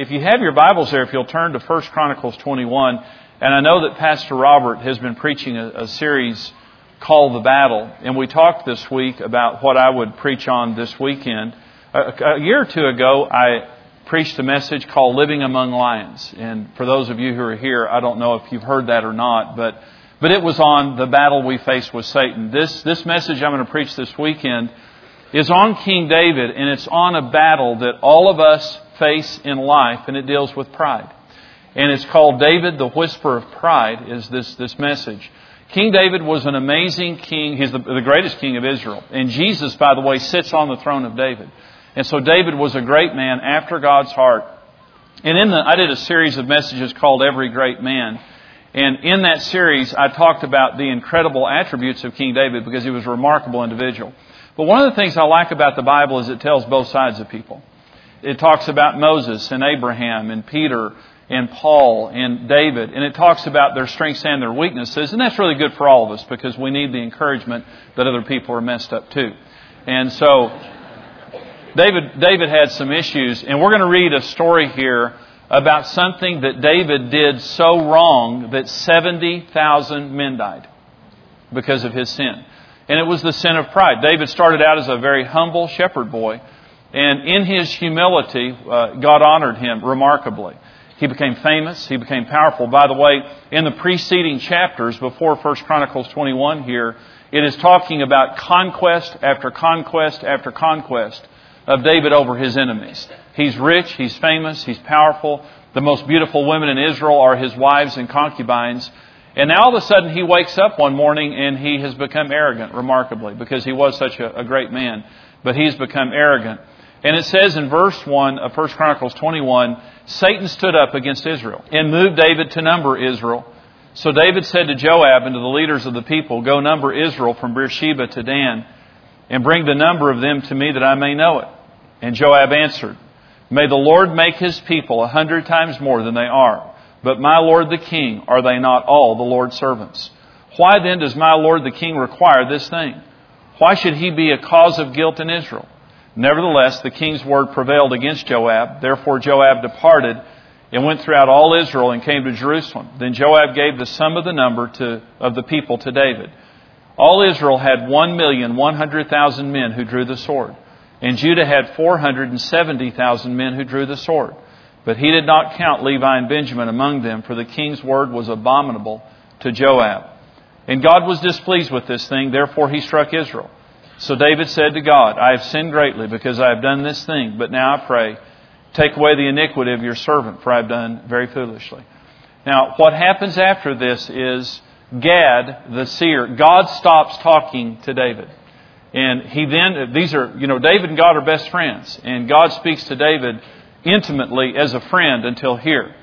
If you have your Bibles there, if you'll turn to 1 Chronicles 21, and I know that Pastor Robert has been preaching a, a series called The Battle, and we talked this week about what I would preach on this weekend. A, a year or two ago, I preached a message called Living Among Lions. And for those of you who are here, I don't know if you've heard that or not, but, but it was on the battle we face with Satan. This, this message I'm going to preach this weekend is on King David, and it's on a battle that all of us face in life, and it deals with pride. And it's called David, the Whisper of Pride, is this, this message. King David was an amazing king. He's the, the greatest king of Israel. And Jesus, by the way, sits on the throne of David. And so David was a great man after God's heart. And in the, I did a series of messages called Every Great Man. And in that series, I talked about the incredible attributes of King David because he was a remarkable individual. But one of the things I like about the Bible is it tells both sides of people. It talks about Moses and Abraham and Peter and Paul and David, and it talks about their strengths and their weaknesses, and that's really good for all of us because we need the encouragement that other people are messed up too. And so, David, David had some issues, and we're going to read a story here about something that David did so wrong that 70,000 men died because of his sin. And it was the sin of pride. David started out as a very humble shepherd boy and in his humility, uh, God honored him remarkably. He became famous. He became powerful. By the way, in the preceding chapters before 1 Chronicles 21 here, it is talking about conquest after conquest after conquest of David over his enemies. He's rich. He's famous. He's powerful. The most beautiful women in Israel are his wives and concubines. And now all of a sudden he wakes up one morning and he has become arrogant remarkably because he was such a, a great man. But he's become arrogant. And it says in verse 1 of 1 Chronicles 21, Satan stood up against Israel and moved David to number Israel. So David said to Joab and to the leaders of the people, Go number Israel from Beersheba to Dan, and bring the number of them to me that I may know it. And Joab answered, May the Lord make his people a hundred times more than they are. But my lord the king, are they not all the Lord's servants? Why then does my lord the king require this thing? Why should he be a cause of guilt in Israel? Nevertheless, the king's word prevailed against Joab. Therefore, Joab departed and went throughout all Israel and came to Jerusalem. Then Joab gave the sum of the number to, of the people to David. All Israel had one million one hundred thousand men who drew the sword, and Judah had four hundred and seventy thousand men who drew the sword. But he did not count Levi and Benjamin among them, for the king's word was abominable to Joab. And God was displeased with this thing, therefore he struck Israel. So David said to God, I have sinned greatly because I have done this thing, but now I pray, take away the iniquity of your servant, for I have done very foolishly. Now, what happens after this is Gad, the seer, God stops talking to David. And he then, these are, you know, David and God are best friends. And God speaks to David intimately as a friend until here.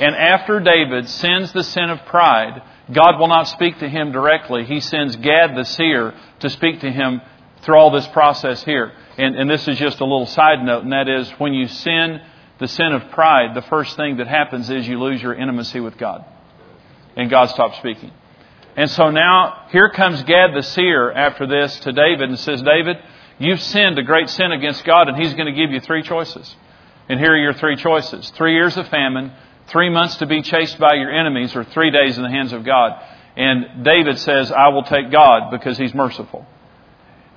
And after David sins the sin of pride, God will not speak to him directly. He sends Gad the seer to speak to him through all this process here. And, and this is just a little side note, and that is when you sin the sin of pride, the first thing that happens is you lose your intimacy with God. And God stops speaking. And so now, here comes Gad the seer after this to David and says, David, you've sinned a great sin against God, and He's going to give you three choices. And here are your three choices three years of famine, three months to be chased by your enemies, or three days in the hands of God. And David says, I will take God because He's merciful.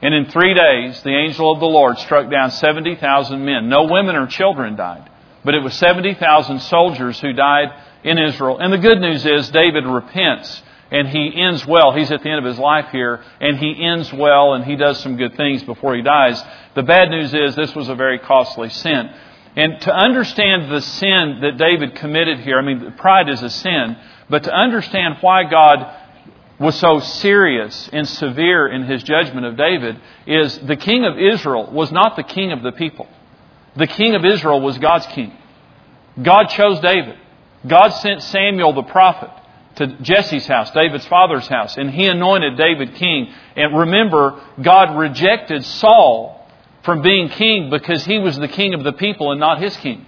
And in three days, the angel of the Lord struck down 70,000 men. No women or children died, but it was 70,000 soldiers who died in Israel. And the good news is David repents and he ends well. He's at the end of his life here and he ends well and he does some good things before he dies. The bad news is this was a very costly sin. And to understand the sin that David committed here, I mean, pride is a sin, but to understand why God was so serious and severe in his judgment of David is the king of Israel was not the king of the people. The king of Israel was God's king. God chose David. God sent Samuel the prophet to Jesse's house, David's father's house, and he anointed David king. And remember, God rejected Saul from being king because he was the king of the people and not his king.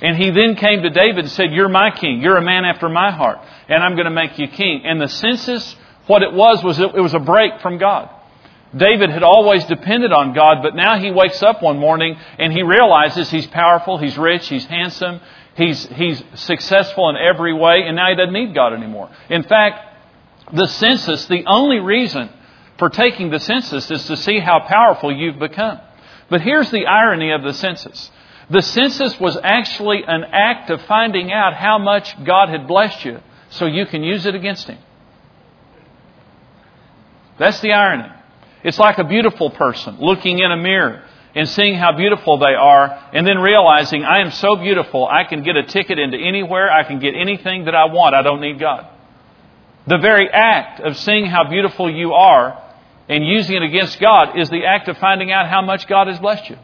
And he then came to David and said, You're my king. You're a man after my heart. And I'm going to make you king. And the census what it was was it was a break from God. David had always depended on God, but now he wakes up one morning and he realizes he's powerful, he's rich, he's handsome, he's, he's successful in every way, and now he doesn't need God anymore. In fact, the census, the only reason for taking the census is to see how powerful you've become. But here's the irony of the census. The census was actually an act of finding out how much God had blessed you so you can use it against Him. That's the irony. It's like a beautiful person looking in a mirror and seeing how beautiful they are and then realizing, I am so beautiful, I can get a ticket into anywhere, I can get anything that I want, I don't need God. The very act of seeing how beautiful you are and using it against God is the act of finding out how much God has blessed you.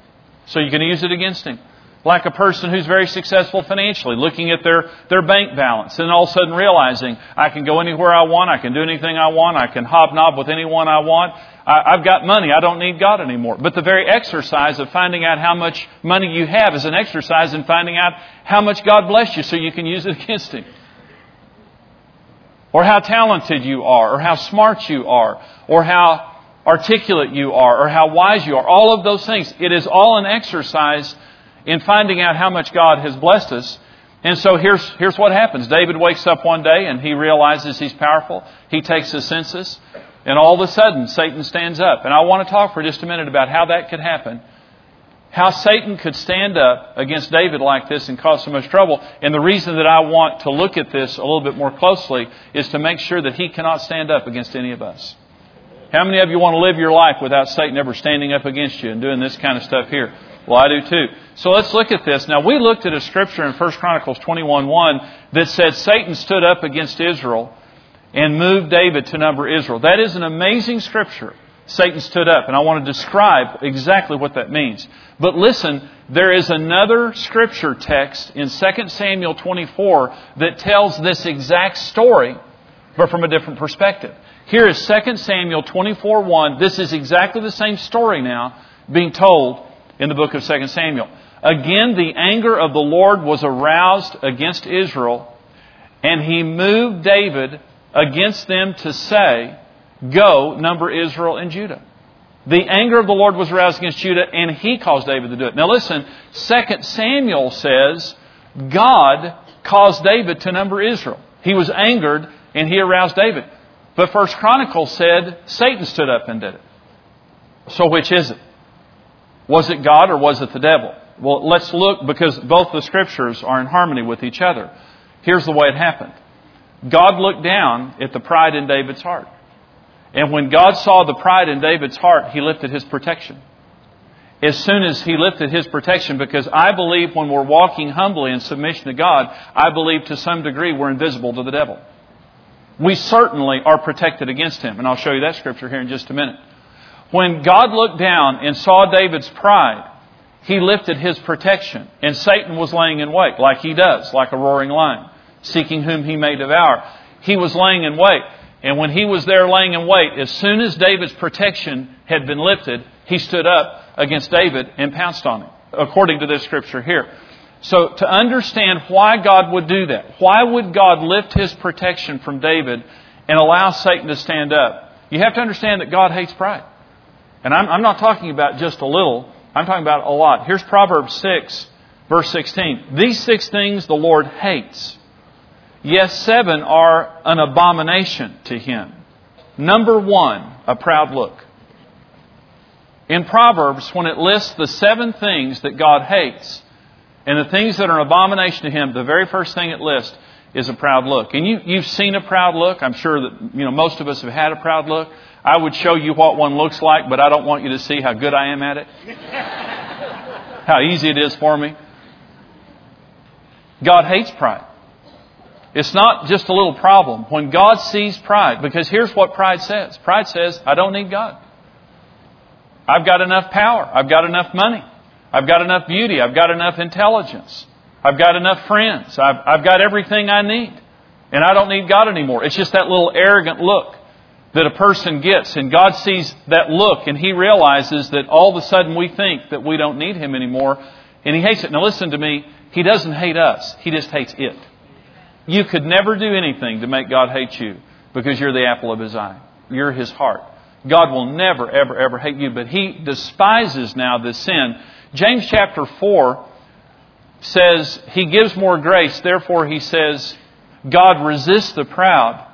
So you can use it against Him. Like a person who's very successful financially, looking at their, their bank balance and all of a sudden realizing, I can go anywhere I want, I can do anything I want, I can hobnob with anyone I want, I, I've got money, I don't need God anymore. But the very exercise of finding out how much money you have is an exercise in finding out how much God blessed you so you can use it against Him or how talented you are, or how smart you are, or how articulate you are, or how wise you are. All of those things. It is all an exercise in finding out how much God has blessed us. And so here's, here's what happens. David wakes up one day and he realizes he's powerful. He takes the census. And all of a sudden, Satan stands up. And I want to talk for just a minute about how that could happen. How Satan could stand up against David like this and cause so much trouble. And the reason that I want to look at this a little bit more closely is to make sure that he cannot stand up against any of us. How many of you want to live your life without Satan ever standing up against you and doing this kind of stuff here? Well, I do too. So let's look at this. Now, we looked at a scripture in 1 Chronicles 21.1 that said Satan stood up against Israel and moved David to number Israel. That is an amazing scripture. Satan stood up, and I want to describe exactly what that means. But listen, there is another scripture text in 2 Samuel 24 that tells this exact story, but from a different perspective. Here is 2 Samuel 24 1. This is exactly the same story now being told in the book of 2 Samuel. Again, the anger of the Lord was aroused against Israel, and he moved David against them to say, Go, number Israel and Judah. The anger of the Lord was aroused against Judah, and he caused David to do it. Now listen, 2 Samuel says, God caused David to number Israel. He was angered, and he aroused David. But First Chronicles said Satan stood up and did it. So which is it? Was it God or was it the devil? Well, let's look because both the scriptures are in harmony with each other. Here's the way it happened. God looked down at the pride in David's heart. And when God saw the pride in David's heart, he lifted his protection. As soon as he lifted his protection, because I believe when we're walking humbly in submission to God, I believe to some degree we're invisible to the devil. We certainly are protected against him. And I'll show you that scripture here in just a minute. When God looked down and saw David's pride, he lifted his protection. And Satan was laying in wait, like he does, like a roaring lion, seeking whom he may devour. He was laying in wait. And when he was there laying in wait, as soon as David's protection had been lifted, he stood up against David and pounced on him, according to this scripture here. So, to understand why God would do that, why would God lift his protection from David and allow Satan to stand up? You have to understand that God hates pride. And I'm, I'm not talking about just a little, I'm talking about a lot. Here's Proverbs 6, verse 16. These six things the Lord hates. Yes, seven are an abomination to him. Number one, a proud look. In Proverbs, when it lists the seven things that God hates and the things that are an abomination to him, the very first thing it lists is a proud look. And you, you've seen a proud look. I'm sure that you know most of us have had a proud look. I would show you what one looks like, but I don't want you to see how good I am at it. how easy it is for me. God hates pride. It's not just a little problem. When God sees pride, because here's what pride says pride says, I don't need God. I've got enough power. I've got enough money. I've got enough beauty. I've got enough intelligence. I've got enough friends. I've, I've got everything I need. And I don't need God anymore. It's just that little arrogant look that a person gets. And God sees that look and He realizes that all of a sudden we think that we don't need Him anymore. And He hates it. Now listen to me. He doesn't hate us. He just hates it. You could never do anything to make God hate you because you're the apple of his eye. You're his heart. God will never, ever, ever hate you, but He despises now this sin. James chapter 4 says He gives more grace, therefore He says, God resists the proud,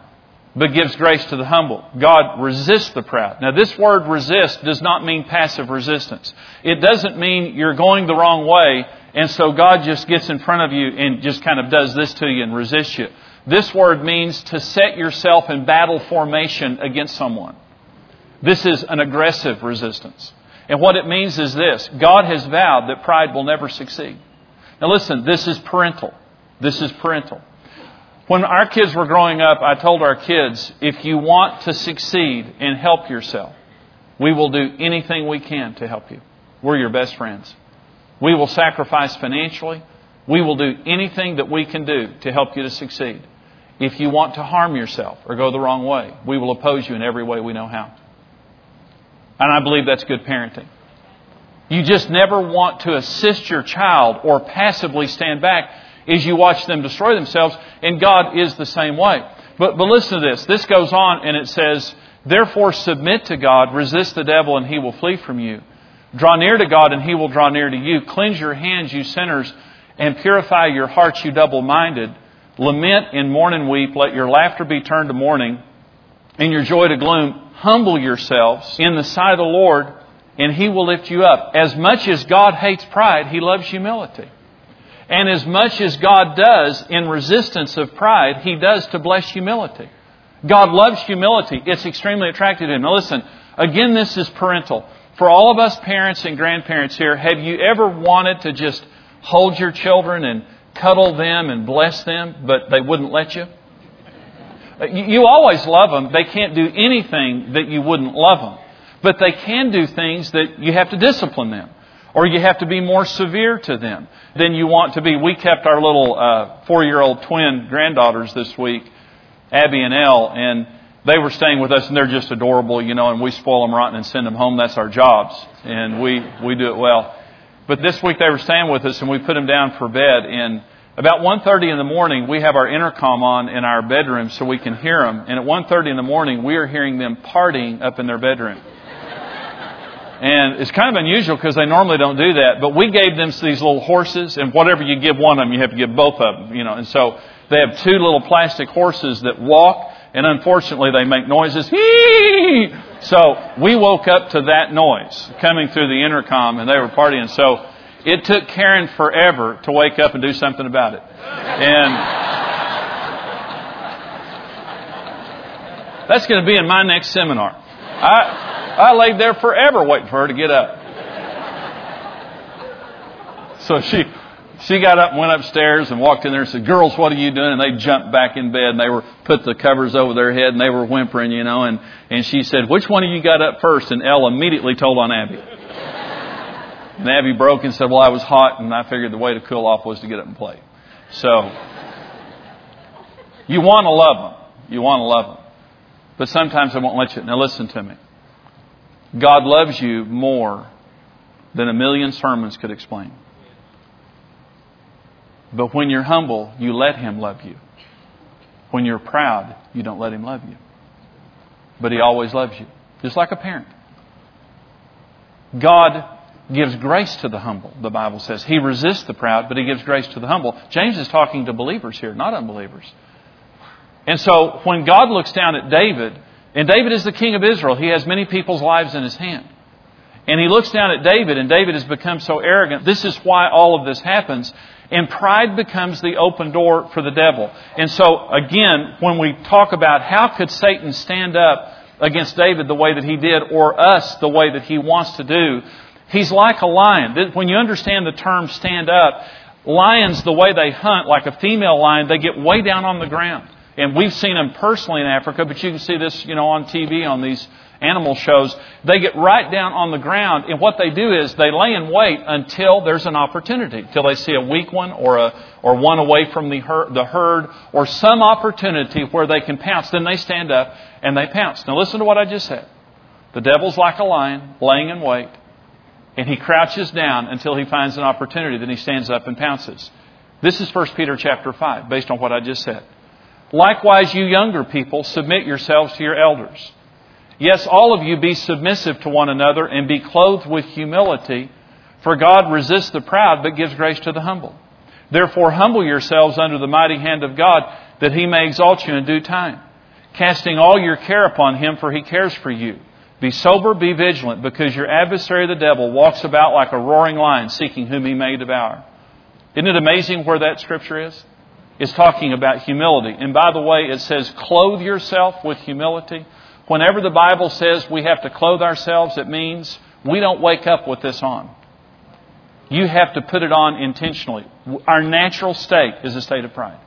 but gives grace to the humble. God resists the proud. Now, this word resist does not mean passive resistance. It doesn't mean you're going the wrong way, and so God just gets in front of you and just kind of does this to you and resists you. This word means to set yourself in battle formation against someone. This is an aggressive resistance. And what it means is this God has vowed that pride will never succeed. Now, listen, this is parental. This is parental. When our kids were growing up, I told our kids if you want to succeed and help yourself, we will do anything we can to help you. We're your best friends. We will sacrifice financially. We will do anything that we can do to help you to succeed. If you want to harm yourself or go the wrong way, we will oppose you in every way we know how. And I believe that's good parenting. You just never want to assist your child or passively stand back as you watch them destroy themselves, and God is the same way. But, but listen to this. This goes on and it says, Therefore submit to God, resist the devil, and he will flee from you. Draw near to God, and he will draw near to you. Cleanse your hands, you sinners, and purify your hearts, you double minded. Lament and mourn and weep. Let your laughter be turned to mourning, and your joy to gloom. Humble yourselves in the sight of the Lord, and he will lift you up. As much as God hates pride, he loves humility. And as much as God does in resistance of pride, He does to bless humility. God loves humility. It's extremely attractive to Him. Now listen, again, this is parental. For all of us parents and grandparents here, have you ever wanted to just hold your children and cuddle them and bless them, but they wouldn't let you? You always love them. They can't do anything that you wouldn't love them. But they can do things that you have to discipline them or you have to be more severe to them than you want to be. We kept our little uh, four year old twin granddaughters this week, Abby and Elle, and they were staying with us and they're just adorable, you know, and we spoil them rotten and send them home. That's our jobs, and we, we do it well. But this week they were staying with us and we put them down for bed and about 1.30 in the morning, we have our intercom on in our bedroom so we can hear them. And at 1.30 in the morning, we are hearing them partying up in their bedroom. And it's kind of unusual because they normally don't do that. But we gave them these little horses, and whatever you give one of them, you have to give both of them, you know. And so they have two little plastic horses that walk, and unfortunately they make noises. So we woke up to that noise coming through the intercom, and they were partying. So it took Karen forever to wake up and do something about it. And that's going to be in my next seminar. I, I laid there forever waiting for her to get up. So she, she got up and went upstairs and walked in there and said, girls, what are you doing? And they jumped back in bed and they were, put the covers over their head and they were whimpering, you know, and, and she said, which one of you got up first? And Elle immediately told on Abby. And Abby broke and said, well, I was hot and I figured the way to cool off was to get up and play. So, you want to love them. You want to love them. But sometimes they won't let you. Now listen to me. God loves you more than a million sermons could explain. But when you're humble, you let Him love you. When you're proud, you don't let Him love you. But He always loves you, just like a parent. God gives grace to the humble, the Bible says. He resists the proud, but He gives grace to the humble. James is talking to believers here, not unbelievers. And so when God looks down at David, and David is the king of Israel. He has many people's lives in his hand. And he looks down at David, and David has become so arrogant. This is why all of this happens. And pride becomes the open door for the devil. And so, again, when we talk about how could Satan stand up against David the way that he did, or us the way that he wants to do, he's like a lion. When you understand the term stand up, lions, the way they hunt, like a female lion, they get way down on the ground. And we've seen them personally in Africa, but you can see this, you know, on TV on these animal shows. They get right down on the ground, and what they do is they lay in wait until there's an opportunity, until they see a weak one or a or one away from the herd, the herd or some opportunity where they can pounce. Then they stand up and they pounce. Now listen to what I just said. The devil's like a lion, laying in wait, and he crouches down until he finds an opportunity. Then he stands up and pounces. This is 1 Peter chapter 5, based on what I just said. Likewise, you younger people, submit yourselves to your elders. Yes, all of you be submissive to one another and be clothed with humility, for God resists the proud but gives grace to the humble. Therefore, humble yourselves under the mighty hand of God, that he may exalt you in due time, casting all your care upon him, for he cares for you. Be sober, be vigilant, because your adversary the devil walks about like a roaring lion, seeking whom he may devour. Isn't it amazing where that scripture is? It's talking about humility. And by the way, it says, clothe yourself with humility. Whenever the Bible says we have to clothe ourselves, it means we don't wake up with this on. You have to put it on intentionally. Our natural state is a state of pride.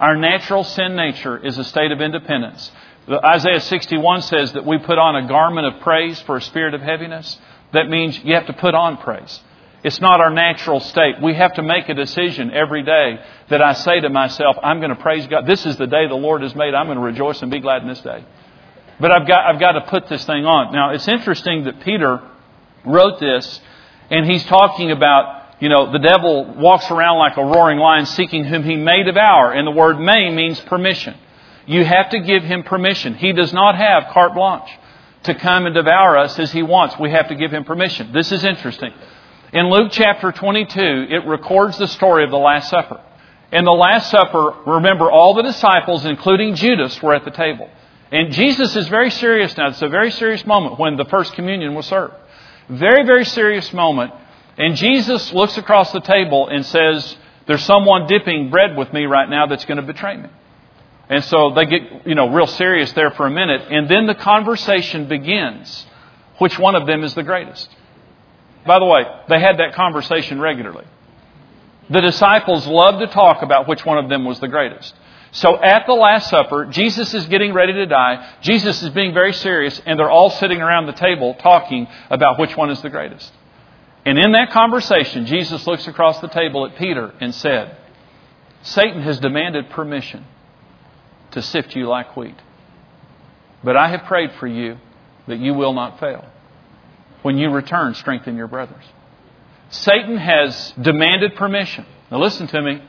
Our natural sin nature is a state of independence. Isaiah 61 says that we put on a garment of praise for a spirit of heaviness. That means you have to put on praise. It's not our natural state. We have to make a decision every day that I say to myself, I'm going to praise God. This is the day the Lord has made. I'm going to rejoice and be glad in this day. But I've got, I've got to put this thing on. Now, it's interesting that Peter wrote this, and he's talking about, you know, the devil walks around like a roaring lion seeking whom he may devour. And the word may means permission. You have to give him permission. He does not have carte blanche to come and devour us as he wants. We have to give him permission. This is interesting. In Luke chapter 22, it records the story of the Last Supper. In the Last Supper, remember, all the disciples, including Judas, were at the table. And Jesus is very serious now. It's a very serious moment when the first communion was served. Very, very serious moment. And Jesus looks across the table and says, There's someone dipping bread with me right now that's going to betray me. And so they get, you know, real serious there for a minute. And then the conversation begins. Which one of them is the greatest? By the way, they had that conversation regularly. The disciples loved to talk about which one of them was the greatest. So at the Last Supper, Jesus is getting ready to die. Jesus is being very serious, and they're all sitting around the table talking about which one is the greatest. And in that conversation, Jesus looks across the table at Peter and said, Satan has demanded permission to sift you like wheat. But I have prayed for you that you will not fail. When you return, strengthen your brothers. Satan has demanded permission. Now listen to me.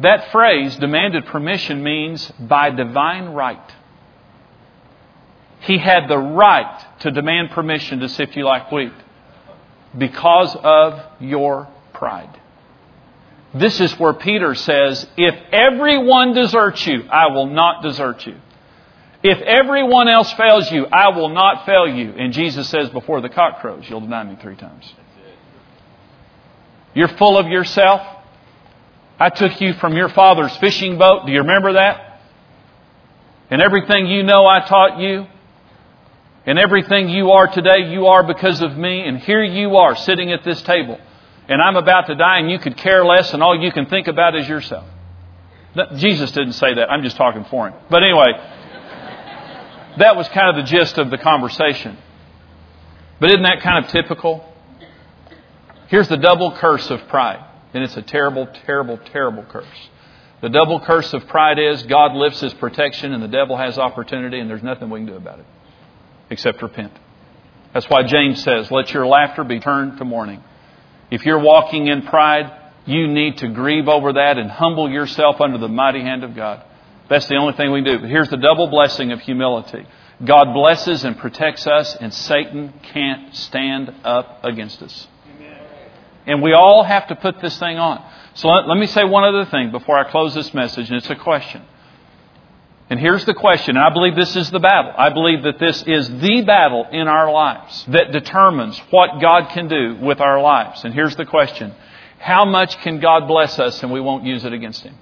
That phrase, demanded permission, means by divine right. He had the right to demand permission to sift you like wheat because of your pride. This is where Peter says, If everyone deserts you, I will not desert you. If everyone else fails you, I will not fail you. And Jesus says, Before the cock crows, you'll deny me three times. You're full of yourself. I took you from your father's fishing boat. Do you remember that? And everything you know, I taught you. And everything you are today, you are because of me. And here you are sitting at this table. And I'm about to die, and you could care less, and all you can think about is yourself. Jesus didn't say that. I'm just talking for him. But anyway, that was kind of the gist of the conversation. But isn't that kind of typical? Here's the double curse of pride. And it's a terrible, terrible, terrible curse. The double curse of pride is God lifts his protection and the devil has opportunity and there's nothing we can do about it except repent. That's why James says, let your laughter be turned to mourning. If you're walking in pride, you need to grieve over that and humble yourself under the mighty hand of God. That's the only thing we do. But here's the double blessing of humility. God blesses and protects us, and Satan can't stand up against us. And we all have to put this thing on. So let, let, me say one other thing before I close this message, and it's a question. And here's the question, and I believe this is the battle. I believe that this is the battle in our lives that determines what God can do with our lives. And here's the question How much can God bless us and we won't use it against Him?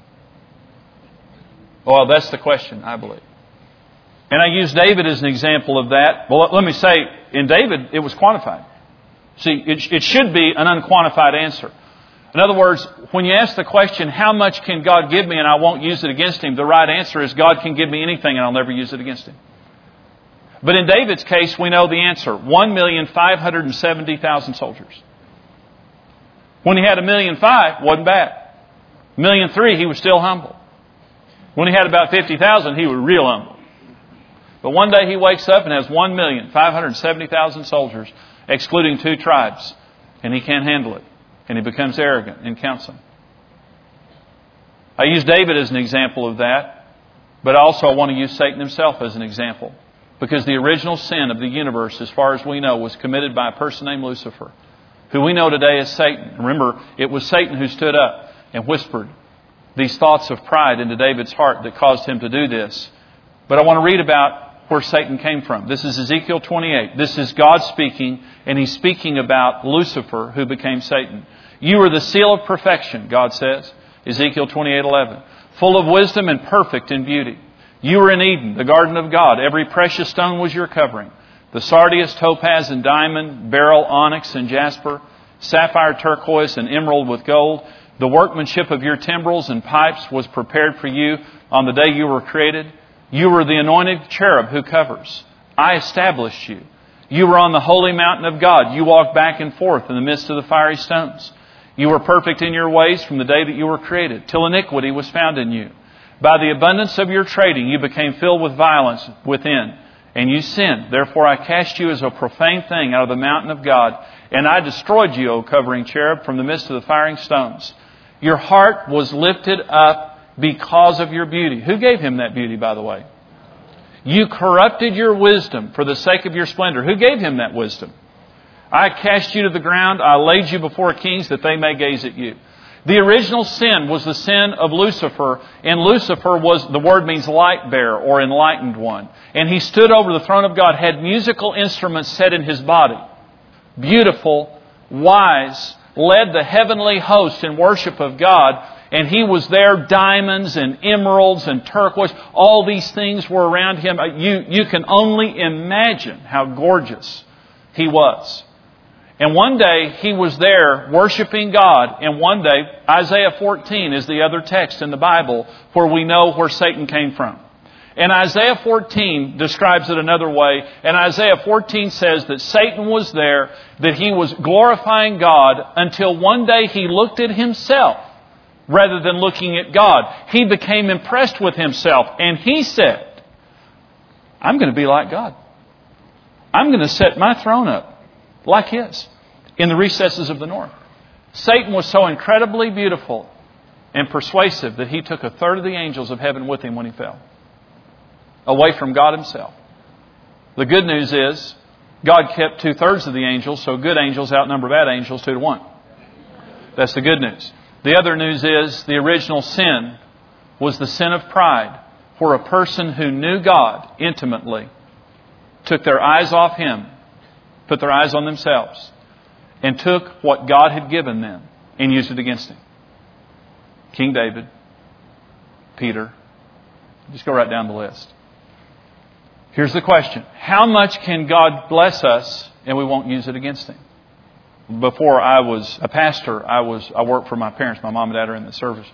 Well, that's the question, I believe. And I use David as an example of that. Well, let me say, in David, it was quantified. See, it, it should be an unquantified answer. In other words, when you ask the question, how much can God give me and I won't use it against him, the right answer is God can give me anything and I'll never use it against him. But in David's case, we know the answer 1,570,000 soldiers. When he had a million five, wasn't bad. Million three, he was still humble. When he had about 50,000, he was real humble. But one day he wakes up and has 1,570,000 soldiers excluding two tribes, and he can't handle it, and he becomes arrogant and counts. I use David as an example of that, but also I want to use Satan himself as an example. Because the original sin of the universe, as far as we know, was committed by a person named Lucifer, who we know today as Satan. Remember, it was Satan who stood up and whispered these thoughts of pride into David's heart that caused him to do this. But I want to read about where Satan came from. This is Ezekiel 28. This is God speaking, and he's speaking about Lucifer who became Satan. You are the seal of perfection, God says. Ezekiel 28:11. Full of wisdom and perfect in beauty. You were in Eden, the garden of God. Every precious stone was your covering. The sardius, topaz, and diamond, beryl, onyx, and jasper, sapphire, turquoise, and emerald with gold. The workmanship of your timbrels and pipes was prepared for you on the day you were created. You were the anointed cherub who covers. I established you. You were on the holy mountain of God. You walked back and forth in the midst of the fiery stones. You were perfect in your ways from the day that you were created, till iniquity was found in you. By the abundance of your trading, you became filled with violence within, and you sinned. Therefore, I cast you as a profane thing out of the mountain of God, and I destroyed you, O covering cherub, from the midst of the firing stones. Your heart was lifted up because of your beauty. Who gave him that beauty, by the way? You corrupted your wisdom for the sake of your splendor. Who gave him that wisdom? I cast you to the ground. I laid you before kings that they may gaze at you. The original sin was the sin of Lucifer, and Lucifer was, the word means light bearer or enlightened one. And he stood over the throne of God, had musical instruments set in his body. Beautiful, wise, led the heavenly host in worship of God, and he was there, diamonds and emeralds and turquoise. All these things were around him. Uh, you, you can only imagine how gorgeous he was. And one day he was there worshiping God, and one day, Isaiah 14 is the other text in the Bible where we know where Satan came from. And Isaiah 14 describes it another way. And Isaiah 14 says that Satan was there, that he was glorifying God until one day he looked at himself rather than looking at God. He became impressed with himself and he said, I'm going to be like God. I'm going to set my throne up like his in the recesses of the north. Satan was so incredibly beautiful and persuasive that he took a third of the angels of heaven with him when he fell, away from God himself. The good news is God kept two thirds of the angels, so good angels outnumber bad angels two to one. That's the good news. The other news is the original sin was the sin of pride, where a person who knew God intimately took their eyes off Him, put their eyes on themselves, and took what God had given them and used it against Him. King David, Peter, just go right down the list. Here's the question How much can God bless us and we won't use it against Him? before I was a pastor, I was I worked for my parents. My mom and dad are in the service,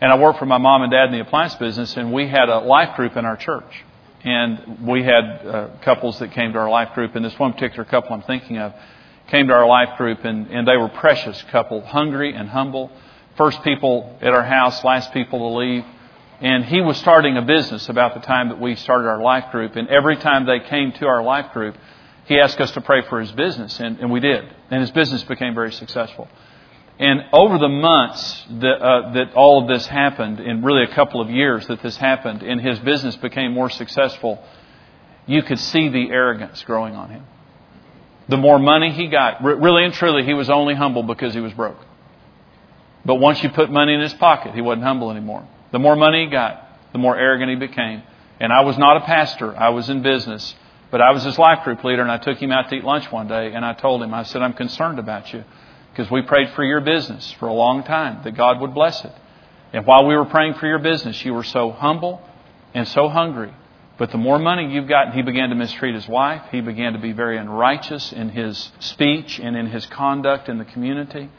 and I worked for my mom and dad in the appliance business. And we had a life group in our church, and we had uh, couples that came to our life group. And this one particular couple I'm thinking of came to our life group, and, and they were precious couple, hungry and humble. First people at our house, last people to leave. And he was starting a business about the time that we started our life group. And every time they came to our life group, he asked us to pray for his business, and, and we did. And his business became very successful. And over the months that, uh, that all of this happened, in really a couple of years that this happened, and his business became more successful, you could see the arrogance growing on him. The more money he got, really and truly, he was only humble because he was broke. But once you put money in his pocket, he wasn't humble anymore. The more money he got, the more arrogant he became. And I was not a pastor, I was in business. But I was his life group leader, and I took him out to eat lunch one day, and I told him, I said, I'm concerned about you because we prayed for your business for a long time that God would bless it. And while we were praying for your business, you were so humble and so hungry. But the more money you've gotten, he began to mistreat his wife. He began to be very unrighteous in his speech and in his conduct in the community.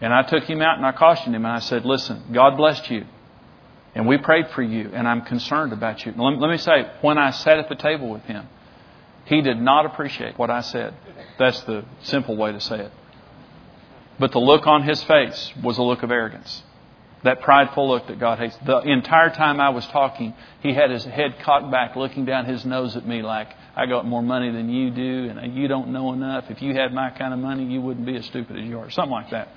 And I took him out and I cautioned him and I said, Listen, God blessed you. And we prayed for you, and I'm concerned about you. Let me say, when I sat at the table with him, he did not appreciate what I said. That's the simple way to say it. But the look on his face was a look of arrogance. That prideful look that God hates. The entire time I was talking, he had his head cocked back, looking down his nose at me like, I got more money than you do, and you don't know enough. If you had my kind of money, you wouldn't be as stupid as you are. Something like that.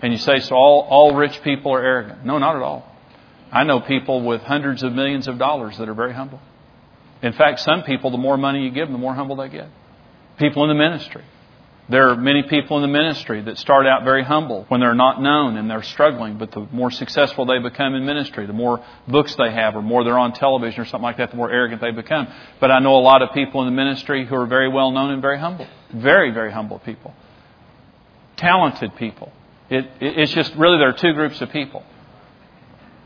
And you say, so all, all rich people are arrogant. No, not at all. I know people with hundreds of millions of dollars that are very humble. In fact, some people, the more money you give them, the more humble they get. People in the ministry. There are many people in the ministry that start out very humble when they're not known and they're struggling, but the more successful they become in ministry, the more books they have or more they're on television or something like that, the more arrogant they become. But I know a lot of people in the ministry who are very well known and very humble. Very, very humble people. Talented people. It, it, it's just really there are two groups of people.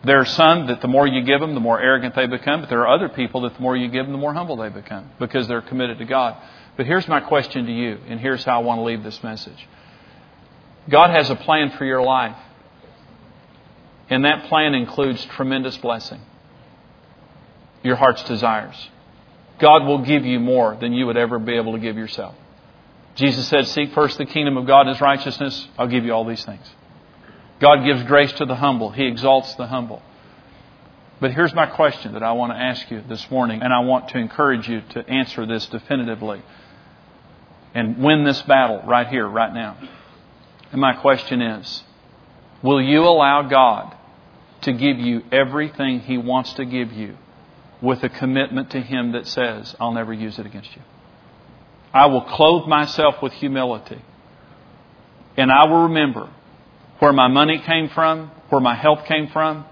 There are some that the more you give them, the more arrogant they become, but there are other people that the more you give them, the more humble they become because they're committed to God. But here's my question to you, and here's how I want to leave this message God has a plan for your life, and that plan includes tremendous blessing, your heart's desires. God will give you more than you would ever be able to give yourself. Jesus said, Seek first the kingdom of God and his righteousness, I'll give you all these things. God gives grace to the humble, He exalts the humble. But here's my question that I want to ask you this morning, and I want to encourage you to answer this definitively and win this battle right here, right now. And my question is Will you allow God to give you everything He wants to give you with a commitment to Him that says, I'll never use it against you? I will clothe myself with humility. And I will remember where my money came from, where my health came from,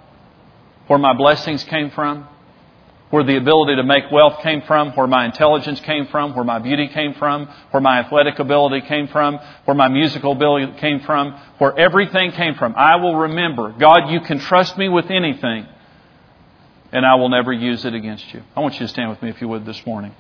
where my blessings came from, where the ability to make wealth came from, where my intelligence came from, where my beauty came from, where my athletic ability came from, where my musical ability came from, where everything came from. I will remember, God, you can trust me with anything, and I will never use it against you. I want you to stand with me if you would this morning.